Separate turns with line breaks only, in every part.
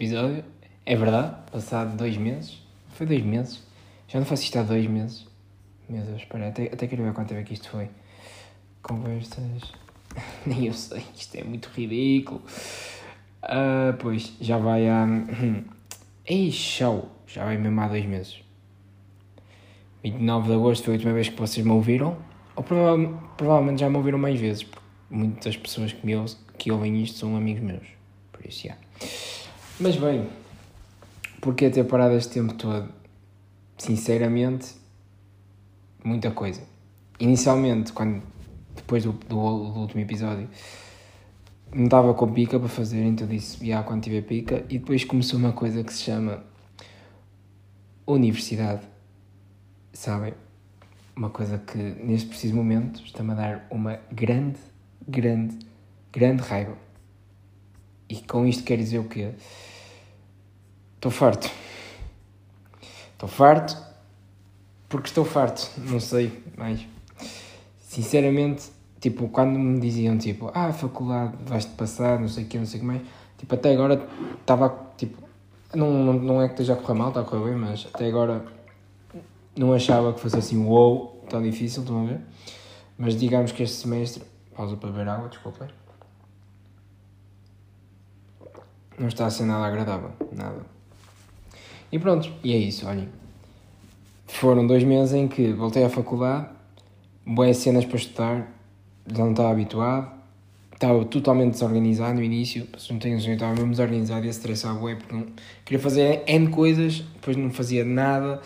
episódio. É verdade, passado dois meses, foi dois meses, já não faço isto há dois meses. Meu Deus, espera, até, até quero ver quanto tempo é que isto foi. Conversas. Nem eu sei, isto é muito ridículo. Uh, pois, já vai há. Ei, show! Já vai mesmo há dois meses. 29 de agosto foi a última vez que vocês me ouviram. Ou prova provavelmente já me ouviram mais vezes, porque muitas pessoas que, me ouvem, que ouvem isto são amigos meus. Por isso, já. Mas bem, porque ter parado este tempo todo? Sinceramente, muita coisa. Inicialmente, quando, depois do, do, do último episódio, não estava com pica para fazer, então disse, já, quando tiver pica. E depois começou uma coisa que se chama universidade. Sabem? Uma coisa que neste preciso momento está-me a dar uma grande, grande, grande raiva. E com isto quer dizer o quê? Estou farto. Estou farto porque estou farto, não sei mais. Sinceramente, tipo, quando me diziam tipo, ah, faculdade vais-te passar, não sei o que, não sei o que mais, tipo, até agora estava, tipo, não, não, não é que esteja a correr mal, está a correr bem, mas até agora não achava que fosse assim, uou, wow, tão difícil, estão a ver? Mas digamos que este semestre, pausa para beber água, desculpem. Não está a ser nada agradável, nada. E pronto, e é isso, olhem. Foram dois meses em que voltei à faculdade, boas cenas para estudar, não estava habituado, estava totalmente desorganizado no início, se não tenho noção, estava mesmo desorganizado e a estressar bué, porque não, queria fazer N coisas, depois não fazia nada,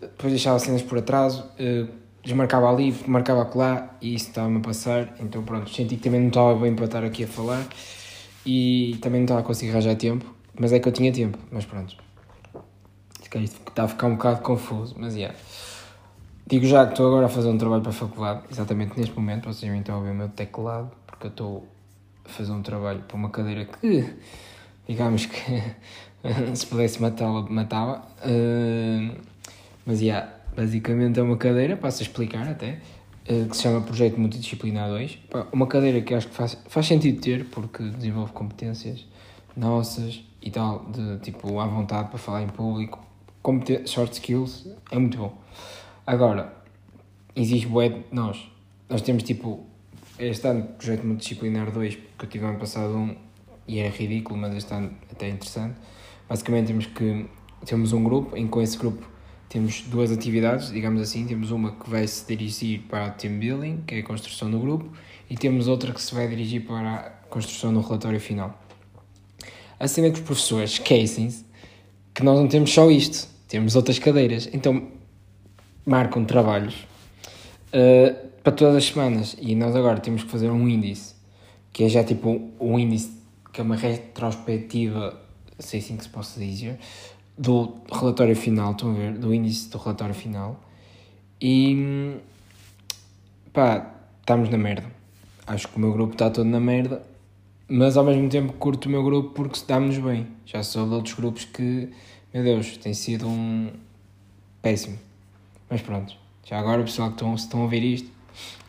depois deixava cenas por atraso, uh, desmarcava ali, marcava lá e isso estava-me a passar, então pronto, senti que também não estava bem para estar aqui a falar e também não estava a conseguir arranjar tempo, mas é que eu tinha tempo, mas pronto. Está a ficar um bocado confuso, mas é. Yeah. Digo já que estou agora a fazer um trabalho para a faculdade, exatamente neste momento, vocês vão então o meu teclado, porque eu estou a fazer um trabalho para uma cadeira que, digamos que, se pudesse matá-la, matava. Uh, mas, yeah, basicamente é uma cadeira, passo a explicar até, uh, que se chama Projeto Multidisciplinar 2. Uma cadeira que acho que faz, faz sentido ter, porque desenvolve competências nossas e tal, de tipo, à vontade para falar em público, short skills, é muito bom. Agora, existe bué nós. Nós temos tipo, este ano, projeto multidisciplinar 2, porque eu tive ano passado um e é ridículo, mas este ano até é interessante. Basicamente temos que, temos um grupo, em com esse grupo temos duas atividades, digamos assim, temos uma que vai se dirigir para a team building, que é a construção do grupo, e temos outra que se vai dirigir para a construção do relatório final. A cena é que os professores esquecem-se que nós não temos só isto, temos outras cadeiras. Então marcam trabalhos uh, para todas as semanas e nós agora temos que fazer um índice que é já tipo um índice que é uma retrospectiva, sei assim que se possa dizer, do relatório final, estão a ver? Do índice do relatório final e pá, estamos na merda. Acho que o meu grupo está todo na merda, mas ao mesmo tempo curto o meu grupo porque estamos bem. Já sou de outros grupos que, meu Deus, tem sido um péssimo. Mas pronto, já agora pessoal que estão, estão a ouvir isto,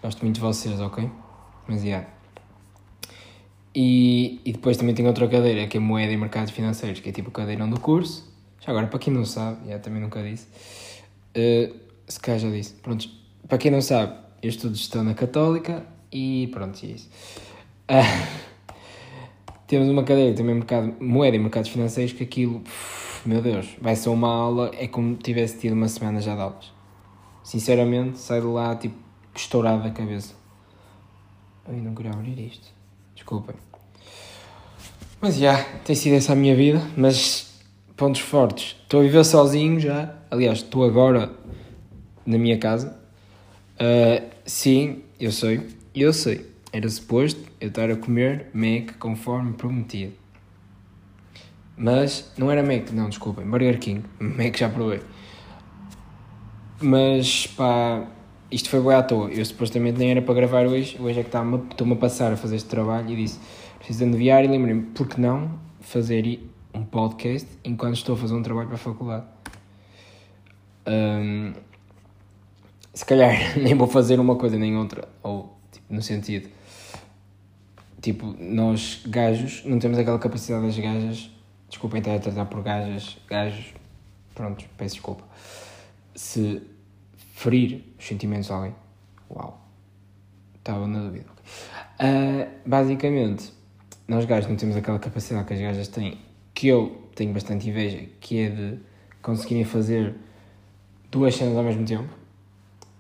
gosto muito de vocês, ok? Mas yeah. E, e depois também tem outra cadeira que é Moeda e Mercados Financeiros, que é tipo o cadeirão do curso. Já agora, para quem não sabe, yeah, também nunca disse, uh, se calhar já disse, pronto, para quem não sabe, eu estudo gestão na Católica e pronto, é isso. Uh, temos uma cadeira também mercado, Moeda e Mercados Financeiros, que aquilo, meu Deus, vai ser uma aula, é como tivesse tido uma semana já de aulas. Sinceramente, saio de lá tipo estourado da cabeça. Eu não queria abrir isto. Desculpem. Mas já, tem sido essa a minha vida. Mas pontos fortes. Estou a viver sozinho já. Aliás, estou agora na minha casa. Uh, sim, eu sei. Eu sei. Era suposto eu estar a comer Mac conforme prometido. Mas não era Mac, não, desculpem. Burger King. Mac já provei. Mas pá, isto foi bem à toa. Eu supostamente nem era para gravar hoje. Hoje é que estou-me a passar a fazer este trabalho e disse: preciso de enviar e lembrei-me, por que não fazer um podcast enquanto estou a fazer um trabalho para a faculdade? Um, se calhar nem vou fazer uma coisa nem outra, ou tipo, no sentido. tipo, nós gajos não temos aquela capacidade das gajas. Desculpem estar a tratar por gajas, gajos. Pronto, peço desculpa. Se ferir os sentimentos de alguém. Uau. Estava na dúvida. Uh, basicamente, nós gajos não temos aquela capacidade que as gajas têm, que eu tenho bastante inveja, que é de conseguirem fazer duas cenas ao mesmo tempo.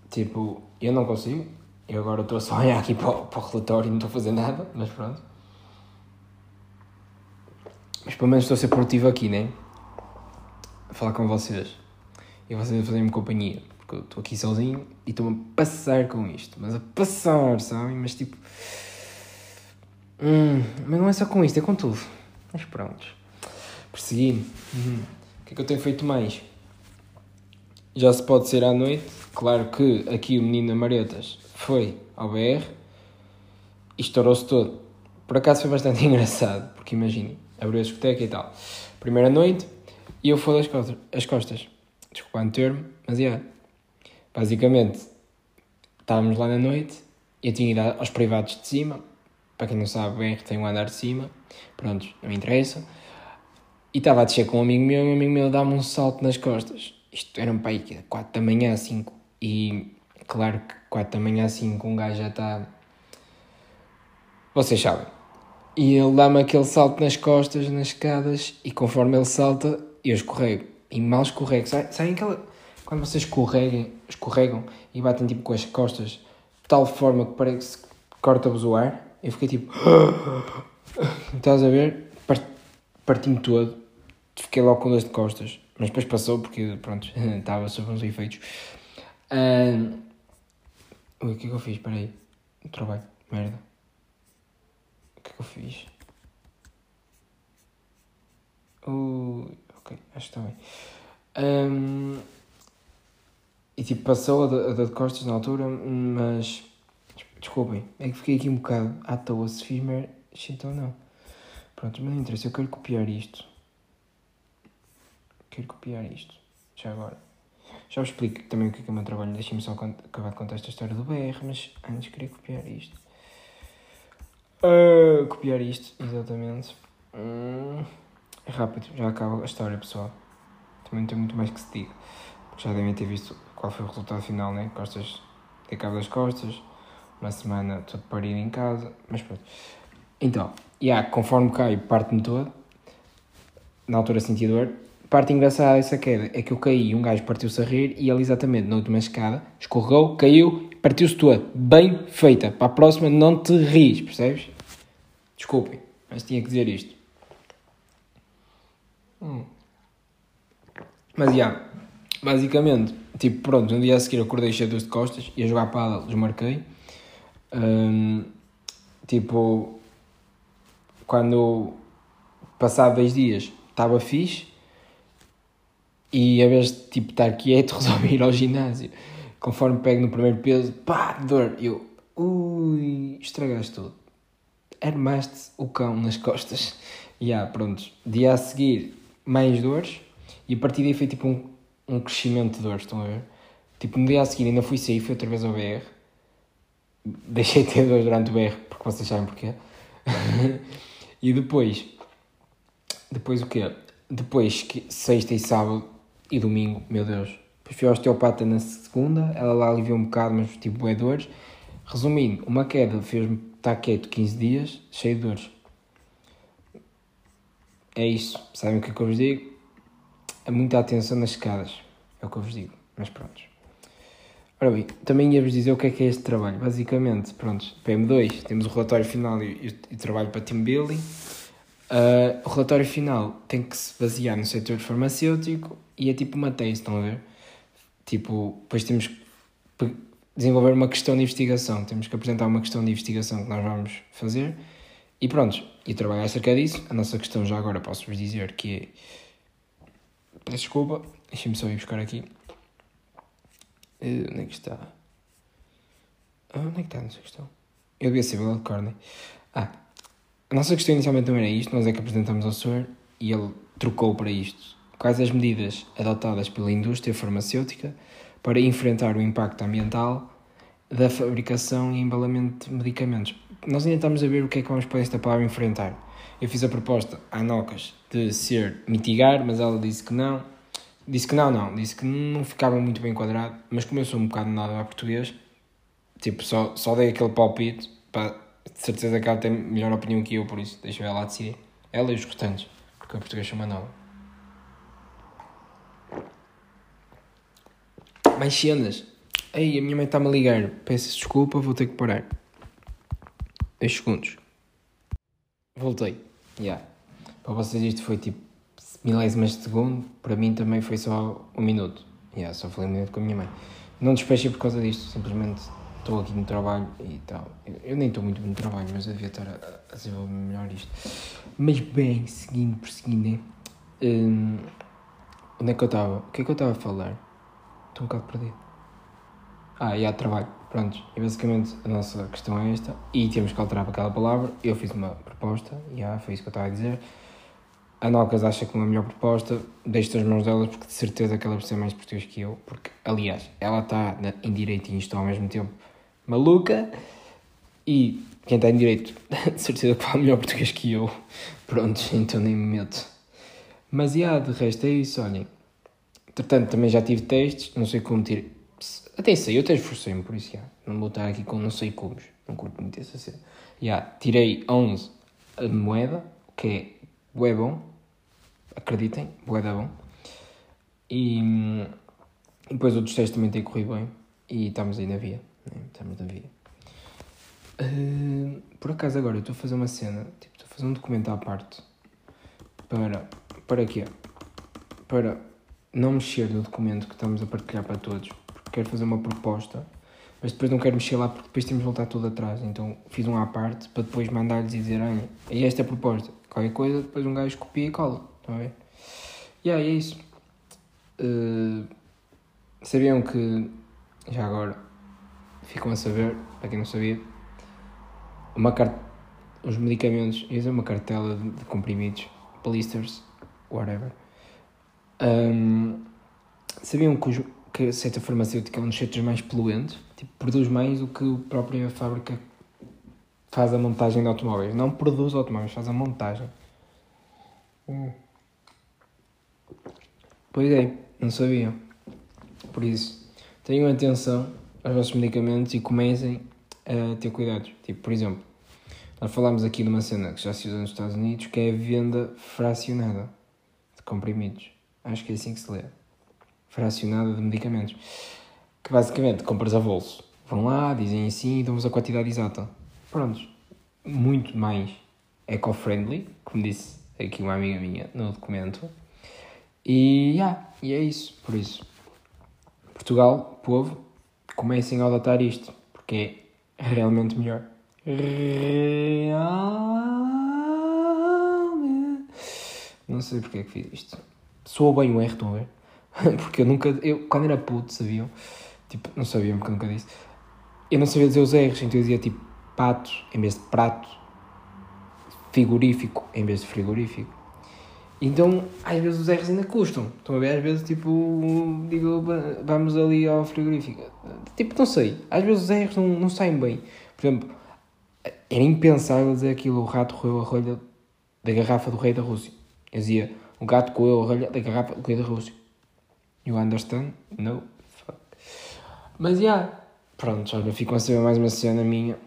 Tipo, eu não consigo. Eu agora estou só a olhar aqui para para o relatório e não estou a fazer nada, mas pronto. Mas pelo menos estou a ser produtivo aqui, né? A falar com vocês. E vocês a fazerem-me companhia. Porque eu estou aqui sozinho e estou a passar com isto. Mas a passar, sabem? Mas tipo. Hum, mas não é só com isto, é com tudo. Mas pronto. Perseguindo. Uhum. O que é que eu tenho feito mais? Já se pode ser à noite. Claro que aqui o menino Amaretas foi ao BR e estourou-se todo. Por acaso foi bastante engraçado, porque imaginem, abriu a discoteca e tal. Primeira noite e eu fui as costas. As costas. Desculpa o termo, mas é. Yeah. Basicamente, estávamos lá na noite eu tinha ido aos privados de cima. Para quem não sabe, BR tem um andar de cima. Pronto, não interessa. E estava a descer com um amigo meu e um amigo meu dá-me um salto nas costas. Isto era um pai que 4 da manhã, 5. E claro que 4 da manhã, 5, um gajo já está. Vocês sabem. E ele dá-me aquele salto nas costas, nas escadas, e conforme ele salta, eu escorrego. E mal escorrego. Sabem aquela. Quando vocês escorregam, escorregam e batem tipo com as costas, de tal forma que parece que corta-vos o ar? Eu fiquei tipo. Estás a ver? Parti-me todo fiquei logo com dor de costas, mas depois passou porque, pronto, estava sob uns efeitos. Uh... Ui, o que é que eu fiz? Espera aí. Trabalho. Merda. Que que eu fiz? Ui, ok, acho que está bem. Um... E tipo, passou a dor de costas na altura, mas. Desculpem, é que fiquei aqui um bocado à toa se fiz merda. Então não. Pronto, mas não interessa, eu quero copiar isto quero copiar isto. Já agora. Já vos explico também o que é, que é o meu trabalho. Deixem-me só acabar de contar esta história do BR, mas antes queria copiar isto. Uh, copiar isto, exatamente. Hum, é rápido, já acaba a história, pessoal. Também não tem muito mais que se diga. Porque já devem ter visto qual foi o resultado final, né? Costas, de cabo das costas. Uma semana todo parido em casa. Mas pronto. Então, yeah, conforme caio, parte-me todo. Na altura senti dor parte engraçada dessa queda é que eu caí um gajo partiu-se a rir e ele exatamente na última escada escorregou, caiu, partiu-se toda. Bem feita. Para a próxima não te ris, percebes? Desculpem, mas tinha que dizer isto. Hum. Mas, já, yeah, basicamente, tipo, pronto, um dia a seguir acordei cheio de costas, ia jogar pádel, desmarquei. Um, tipo, quando, passado dois dias, estava fixe, e a vez de tipo, estar quieto, resolvi ir ao ginásio. Conforme pego no primeiro peso, pá, dor. Eu, ui, estragaste tudo. Armaste o cão nas costas. E yeah, pronto. Dia a seguir, mais dores. E a partir daí foi tipo um, um crescimento de dores, estão a ver? Tipo, no dia a seguir ainda fui sair, fui outra vez ao BR. Deixei de ter dores durante o BR, porque vocês sabem porquê. e depois, depois o quê? Depois, sexta e sábado, e domingo, meu Deus. Depois fui ao osteopata na segunda, ela lá aliviou um bocado, mas tipo, é dores. Resumindo, uma queda fez-me estar quieto 15 dias, cheio de dores. É isso. Sabem o que é que eu vos digo? É muita atenção nas escadas. É o que eu vos digo. Mas pronto. Ora bem, também ia-vos dizer o que é que é este trabalho. Basicamente, pronto, PM2, temos o relatório final e o trabalho para team building. Uh, o relatório final tem que se basear no setor farmacêutico e é tipo uma tese, estão a ver? Tipo, depois temos que desenvolver uma questão de investigação, temos que apresentar uma questão de investigação que nós vamos fazer e pronto, e trabalhar acerca disso. A nossa questão já agora posso-vos dizer que é. Peço desculpa, deixem-me só ir buscar aqui. Uh, onde é que está? Ah, onde é que está a nossa questão? Eu devia cor, né? Ah, a nossa questão inicialmente não era isto, nós é que apresentamos ao senhor e ele trocou para isto. Quais as medidas adotadas pela indústria farmacêutica para enfrentar o impacto ambiental da fabricação e embalamento de medicamentos. Nós ainda estamos a ver o que é que vamos para esta palavra enfrentar. Eu fiz a proposta à Nocas de ser mitigar, mas ela disse que não. Disse que não, não. Disse que não ficava muito bem enquadrado, mas como eu sou um bocado nada a português, tipo, só, só dei aquele palpite, para de certeza que ela tem melhor opinião que eu, por isso deixa ela lá decidir. Ela e os restantes, porque a português chama nova. Mais cenas. Ei, a minha mãe está-me a ligar. Peço desculpa, vou ter que parar. 10 segundos. Voltei. Yeah. Para vocês isto foi tipo milésimas de segundo. Para mim também foi só um minuto. Yeah, só falei um minuto com a minha mãe. Não despechei por causa disto. Simplesmente estou aqui no trabalho e tal. Eu, eu nem estou muito no trabalho, mas eu devia estar a, a desenvolver melhor isto. Mas bem, seguindo, prosseguindo. Hum, onde é que eu estava? O que é que eu estava a falar? Estou um bocado perdido. Ah, e há trabalho. Prontos. E basicamente a nossa questão é esta. E temos que alterar para aquela palavra. Eu fiz uma proposta. E ah, foi isso que eu estava a dizer. A Nocas acha que uma melhor proposta. Deixo-te as mãos delas porque de certeza que ela precisa mais português que eu. Porque, aliás, ela está em direito e ao mesmo tempo maluca. E quem está em direito, de certeza que fala melhor português que eu. Prontos, então nem me meto. Mas, e yeah, de resto é isso, olhem. Entretanto, também já tive testes. Não sei como ter até sei, eu até esforcei-me por isso, já. Não vou estar aqui com não sei como. Não curto muito essa cena. Já, tirei 11 a moeda, que é bom. Acreditem, bué da bom. E, e depois outros testes também têm corrido bem. E estamos aí na via. Né? Uh, por acaso agora eu estou a fazer uma cena, tipo, estou a fazer um documento à parte. Para, para quê? Para não mexer no documento que estamos a partilhar para todos quero fazer uma proposta, mas depois não quero mexer lá porque depois temos de voltar tudo atrás. Então fiz um à parte para depois mandar-lhes e dizer: olha, é esta a proposta. Qualquer coisa, depois um gajo copia e cola. Estão a ver? E yeah, é isso. Uh, sabiam que, já agora, ficam a saber, para quem não sabia, uma cart os medicamentos, isso é uma cartela de, de comprimidos, blisters, whatever. Um, sabiam que os, que a certa farmacêutica é um dos setores mais poluentes, tipo, produz mais do que a própria fábrica faz a montagem de automóveis. Não produz automóveis, faz a montagem. Hum. Pois é, não sabiam. Por isso, tenham atenção aos vossos medicamentos e comecem a ter cuidados. Tipo, por exemplo, nós falámos aqui de uma cena que já se usa nos Estados Unidos, que é a venda fracionada de comprimidos. Acho que é assim que se lê fracionada de medicamentos. Que basicamente compras a bolso. Vão lá, dizem assim e dão-vos a quantidade exata. Pronto. Muito mais eco-friendly, como disse aqui uma amiga minha no documento. E, yeah, e é isso, por isso. Portugal, povo, comecem a adotar isto, porque é realmente melhor. Realmente. Não sei porque é que fiz isto. Soa bem o R, estão a ver? porque eu nunca, eu quando era puto, sabiam, tipo, não sabiam porque eu nunca disse, eu não sabia dizer os R's, então eu dizia tipo pato em vez de prato, frigorífico em vez de frigorífico. Então, às vezes os R's ainda custam. Estão a ver? Às vezes, tipo, digo, vamos ali ao frigorífico. Tipo, não sei. Às vezes os R's não, não saem bem. Por exemplo, era impensável dizer aquilo: o rato roeu a rolha da garrafa do rei da Rússia. Eu dizia: o gato roeu a rolha da garrafa do rei da Rússia. You understand? No. Fuck. Mas, já. Yeah. Pronto, olha, ficam a saber mais uma cena minha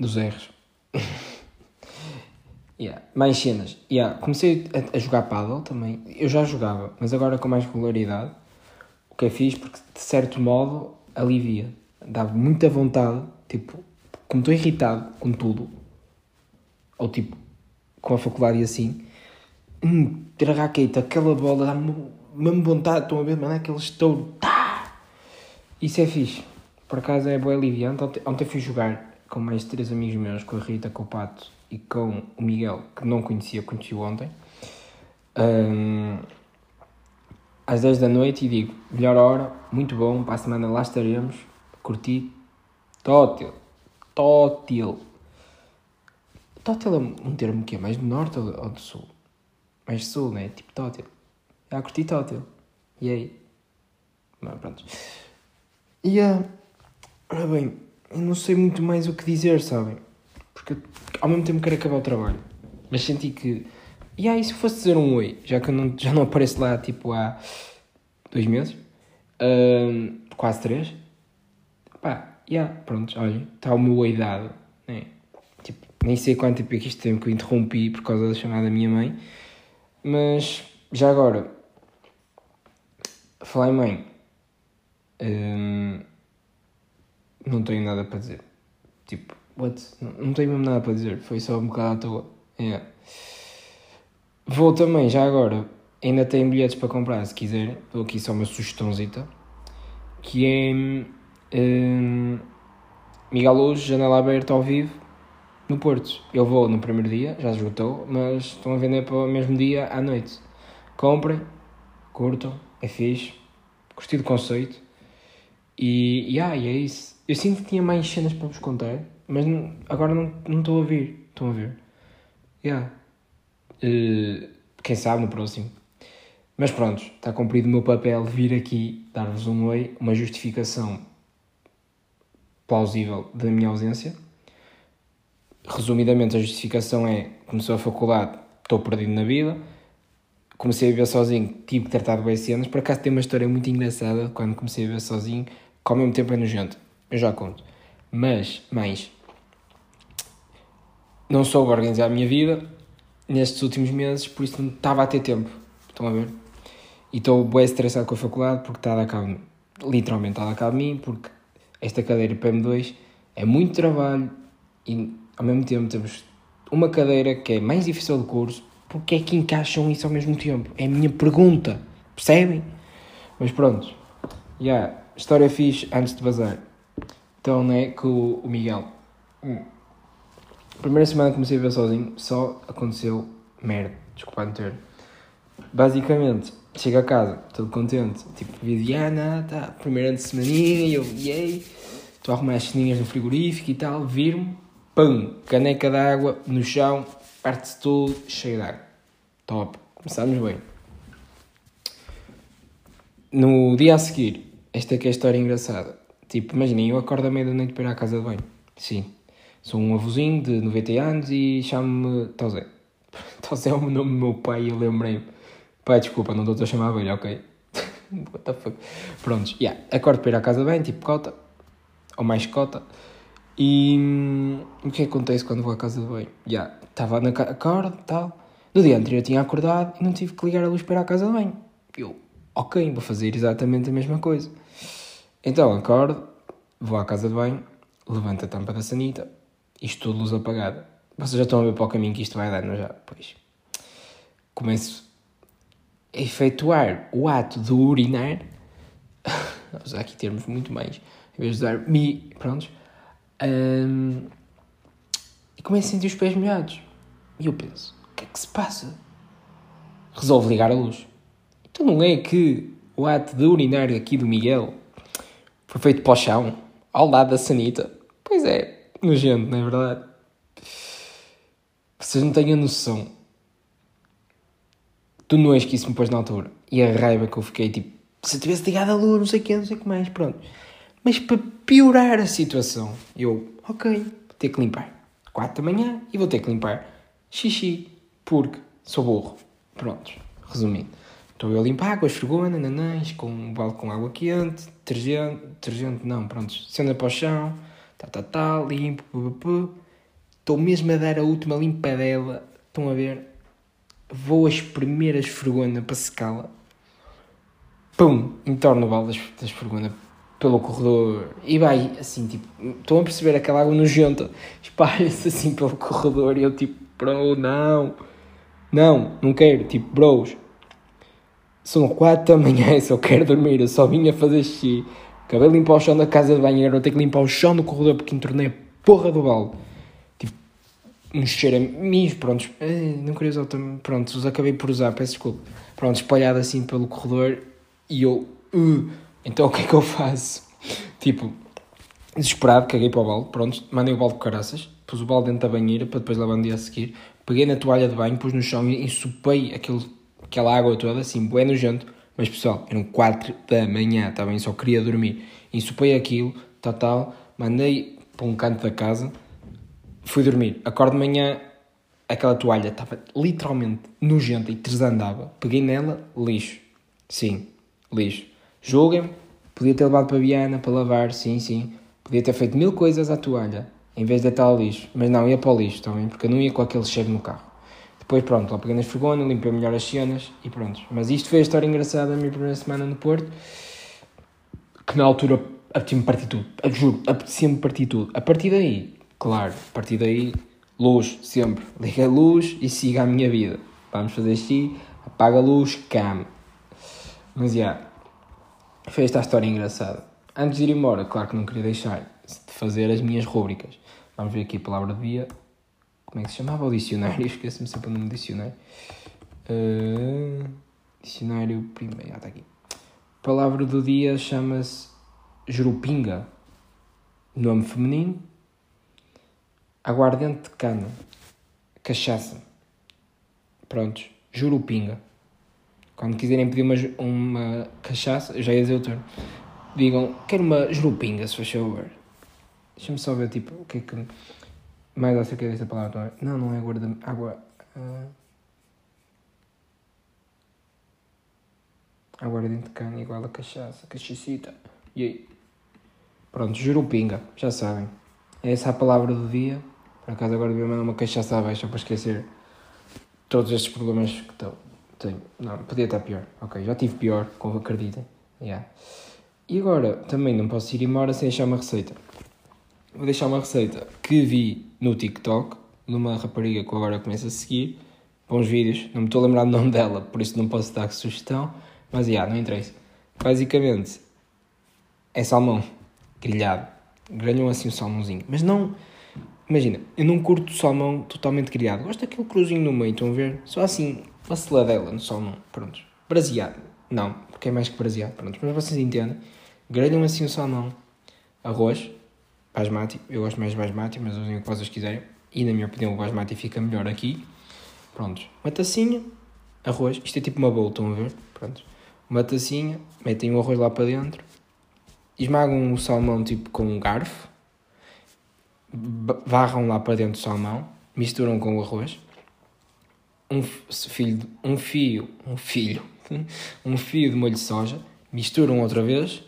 dos erros. yeah. Mais cenas. Yeah. Comecei a, a, jogar paddle também. Eu já jogava, mas agora com mais regularidade. O que é fiz porque de certo modo alivia. Dava muita vontade, tipo, como estou irritado com tudo, ou tipo, com a faculdade e assim, hum, ter a raqueta, aquela bola, dá-me mesmo vontade, estão a ver, mano, aquele estouro, tá! Isso é fixe. Por acaso é boa aliviante. Ontem, ontem fui jogar com mais três amigos meus, com a Rita, com o Pato e com o Miguel, que não conhecia, conheci ontem. Um, às 10 da noite e digo, melhor hora, muito bom, para a semana lá estaremos, curti, tótil, tótil. Tótil é um termo que é mais do norte ou do sul? Mais sul, né? Tipo tótil. Já curti tótil. E aí? Mas pronto. E uh, Ora bem, eu não sei muito mais o que dizer, sabem? Porque ao mesmo tempo quero acabar o trabalho. Mas senti que. E aí, se fosse dizer um oi, já que eu não, já não apareço lá tipo há dois meses, hum, quase três, pá, já, yeah, pronto, olha, está o meu oi dado, né? Tipo, nem sei quanto tempo é que isto tempo que eu interrompi por causa da chamada da minha mãe, mas já agora, falar em mãe, hum, não tenho nada para dizer. Tipo, what? Não, não tenho mesmo nada para dizer, foi só um bocado à toa. Yeah. Vou também, já agora, ainda tenho bilhetes para comprar, se quiserem. Dou aqui só uma sugestãozita. Que é um, Miguel Luz, janela aberta ao vivo, no Porto. Eu vou no primeiro dia, já esgotou, mas estão a vender para o mesmo dia à noite. Comprem, curtam, é fixe, gostei do conceito. E, yeah, e é isso. Eu sinto que tinha mais cenas para vos contar, mas agora não, não estou a ouvir. Estão a ver? Yeah. Uh, quem sabe no próximo. Mas pronto, está cumprido o meu papel vir aqui dar-vos um oi, uma justificação plausível da minha ausência. Resumidamente, a justificação é: começou a faculdade, estou perdido na vida, comecei a viver sozinho, tive que tratar de bem cenas. Por acaso tem uma história muito engraçada quando comecei a viver sozinho, que ao mesmo tempo é nojento. Eu já conto. Mas, mais, não soube organizar a minha vida nestes últimos meses, por isso não estava a ter tempo. Estão a ver? E estou bem estressado com a faculdade porque está a dar cabo. Literalmente está a dar cabo de mim porque esta cadeira PM2 é muito trabalho e ao mesmo tempo temos uma cadeira que é mais difícil do curso. Porque é que encaixam isso ao mesmo tempo? É a minha pergunta. Percebem? Mas pronto. Já. Yeah, história fixe antes de vazar. Então, né, com o Miguel. Hum. Primeira semana que comecei a viver sozinho, só aconteceu merda. Desculpa o termo. Basicamente, chego a casa, todo contente. Tipo, Viviana, tá, primeira de semaninha, e eu, yay. Estou a arrumar as ceninhas no frigorífico e tal, viro-me, pum, caneca de água no chão, parte-se tudo, cheio de água. Top. Começámos bem. No dia a seguir, esta que é a história engraçada. Tipo, imaginem, eu acordo à meia-noite para ir à casa de banho. Sim. Sou um avôzinho de 90 anos e chamo-me Tozé. Tozé é o nome do meu pai e eu lembrei-me. Pai, desculpa, não estou a chamar velho, ok? What the fuck? Prontos, yeah. acordo para ir à casa de banho, tipo cota. Ou mais cota. E hum, o que acontece quando vou à casa de banho? Já, estava na acordo tal. No dia anterior tinha acordado e não tive que ligar a luz para ir à casa de banho. Eu, ok, vou fazer exatamente a mesma coisa. Então acordo, vou à casa de banho, levanto a tampa da sanita, isto tudo luz apagada. Vocês já estão a ver para o caminho que isto vai dar, não já? Pois. Começo a efetuar o ato de urinar. Vou usar aqui termos muito mais. Em vez de usar mi, prontos. Um, e começo a sentir os pés molhados. E eu penso, o que é que se passa? Resolvo ligar a luz. Então não é que o ato de urinar aqui do Miguel foi feito para o chão, ao lado da sanita? Pois é, nojento, não é verdade? Vocês não têm a noção do nojo que isso me pôs na altura. E a raiva que eu fiquei, tipo, se eu tivesse ligado a luz, não sei o que, não sei o que mais, pronto. Mas para piorar a situação, eu, ok, vou ter que limpar. 4 da manhã e vou ter que limpar xixi, porque sou burro. Pronto, resumindo. Estou eu a limpar com as esfregona, nanãs, com um balde com água quente, detergente, detergente não, pronto, cena para o chão, tá, tá, tá, limpo, Estou mesmo a dar a última limpadela, estão a ver? Vou a espremer a para secá-la. Pum, entorno o balde da esfregona pelo corredor. E vai assim, tipo, estão a perceber aquela água nojenta, espalha-se assim pelo corredor e eu tipo, bro, não, não, não quero, tipo, bros, são quatro da manhã e só quero dormir. Eu só vim a fazer xixi. Acabei de limpar o chão da casa de e agora tenho que limpar o chão do corredor porque entornei a porra do balde. Tipo, um cheiro a mim, pronto. Não queria usar também. Pronto, os acabei por usar, peço desculpa. Pronto, espalhado assim pelo corredor e eu. Uh, então o que é que eu faço? Tipo, desesperado, caguei para o balde. Pronto, mandei o balde com caraças. Pus o balde dentro da banheira para depois lavar no dia a seguir. Peguei na toalha de banho, pus no chão e ensopei aquele aquela água toda, assim, bué nojento. Mas pessoal, eram 4 da manhã, também tá só queria dormir. Ensopei aquilo, total, mandei para um canto da casa, fui dormir. Acordo de manhã, aquela toalha estava literalmente nojenta e desandava. Peguei nela, lixo. Sim, lixo. Julguem-me, podia ter levado para a Viana para lavar, sim, sim. Podia ter feito mil coisas à toalha, em vez de estar ao lixo. Mas não, ia para o lixo também, porque eu não ia com aquele cheiro no carro. Depois, pronto, lá peguei nas fregonas, limpei melhor as cenas e pronto. Mas isto foi a história engraçada da minha primeira semana no Porto, que na altura apetecia-me partir tudo. Juro, apetecia-me partir tudo. A partir daí, claro, a partir daí, luz, sempre. Liga a luz e siga a minha vida. Vamos fazer xi, apaga a luz, came. Mas, já, yeah, foi esta a história engraçada. Antes de ir embora, claro que não queria deixar de fazer as minhas rúbricas. Vamos ver aqui a palavra do dia. Como é que se chamava o dicionário? Esqueço-me sempre o nome do dicionário. Uh, dicionário primeiro. Ah, está aqui. Palavra do dia chama-se jurupinga. Nome feminino. Aguardente de cana. Cachaça. Prontos. Jurupinga. Quando quiserem pedir uma, uma cachaça, já ia dizer o termo. Digam, quero uma jurupinga, se faz favor. Deixa-me só ver, tipo, o que é que mais acerca desta palavra também. Não, não é guarda. Água. Uh, aguardente de cana igual a cachaça. Cachacita. E aí? Pronto, jurupinga. Já sabem. É essa a palavra do dia. Por acaso agora devia mandar uma cachaça abaixo para esquecer todos estes problemas que estão. Tenho. Não, podia estar pior. Ok, já tive pior, como acreditem. Yeah. E agora, também não posso ir embora sem achar uma receita. Vou deixar uma receita que vi no TikTok, numa rapariga que agora começo a seguir. Bons vídeos, não me estou a lembrar do nome dela, por isso não posso dar sugestão, mas já, yeah, não interessa. Basicamente, é salmão grelhado. Grelham assim o salmãozinho, mas não. Imagina, eu não curto salmão totalmente grelhado, gosto daquele cruzinho no meio, estão a ver? Só assim, uma seladela no salmão, pronto. Braseado, não, porque é mais que braseado, pronto, mas vocês entendem. Grelham assim o salmão, arroz, basmati. Eu gosto mais de basmati, mas usem o que vocês quiserem. E na minha opinião o basmati fica melhor aqui. Pronto. Uma tacinha, arroz. Isto é tipo uma bowl, estão a ver? Pronto. Uma tacinha, metem o arroz lá para dentro. Esmagam o salmão tipo com um garfo. Varram lá para dentro o salmão. Misturam com o arroz. Um filho, um fio, um filho, um fio de molho de soja. Misturam outra vez.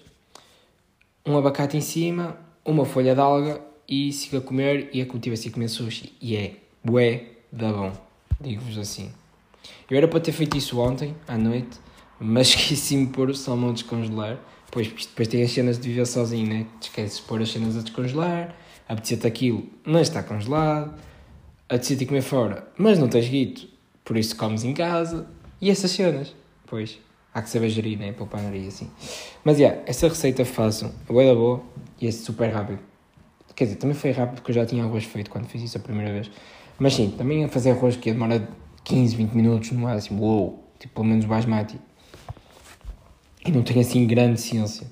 Um abacate em cima, uma folha de alga e siga a comer e é como tivesse a comer sushi. E é bué da bom, digo-vos assim. Eu era para ter feito isso ontem, à noite, mas esqueci-me de pôr o salmão a descongelar. Pois, depois tem as cenas de viver sozinho, né? Te esqueces de pôr as cenas a descongelar, apetecia-te aquilo, mas está congelado, apetecia-te comer fora, mas não tens guito, por isso comes em casa, e essas cenas, pois, há que saber gerir, né? Poupar nariz assim. Mas, yeah, essa receita façam, é boa boa, e é super rápido. Quer dizer, também foi rápido porque eu já tinha arroz feito quando fiz isso a primeira vez. Mas sim, também a fazer arroz que demora 15, 20 minutos no máximo. Uou! Tipo, pelo menos basmati. E não tem assim grande ciência.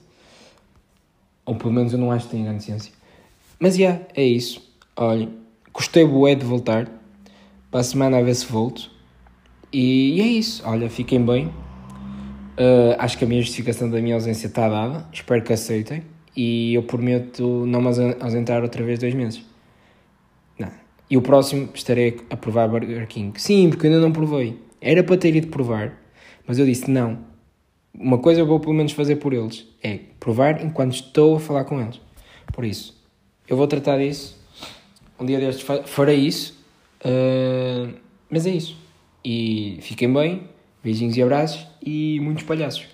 Ou pelo menos eu não acho que tenha grande ciência. Mas yeah, é isso. Olha, gostei bué de voltar. Para a semana a ver se volto. E, e é isso. Olha, fiquem bem. Uh, acho que a minha justificação da minha ausência está dada. Espero que aceitem e eu prometo não me ausentar outra vez dois meses. Não. E o próximo estarei a provar Burger King. Sim, porque ainda não provei. Era para ter ido provar, mas eu disse não. Uma coisa eu vou pelo menos fazer por eles é provar enquanto estou a falar com eles. Por isso, eu vou tratar disso. Um dia destes farei isso. Uh, mas é isso. E fiquem bem. Beijinhos e abraços e muitos palhaços.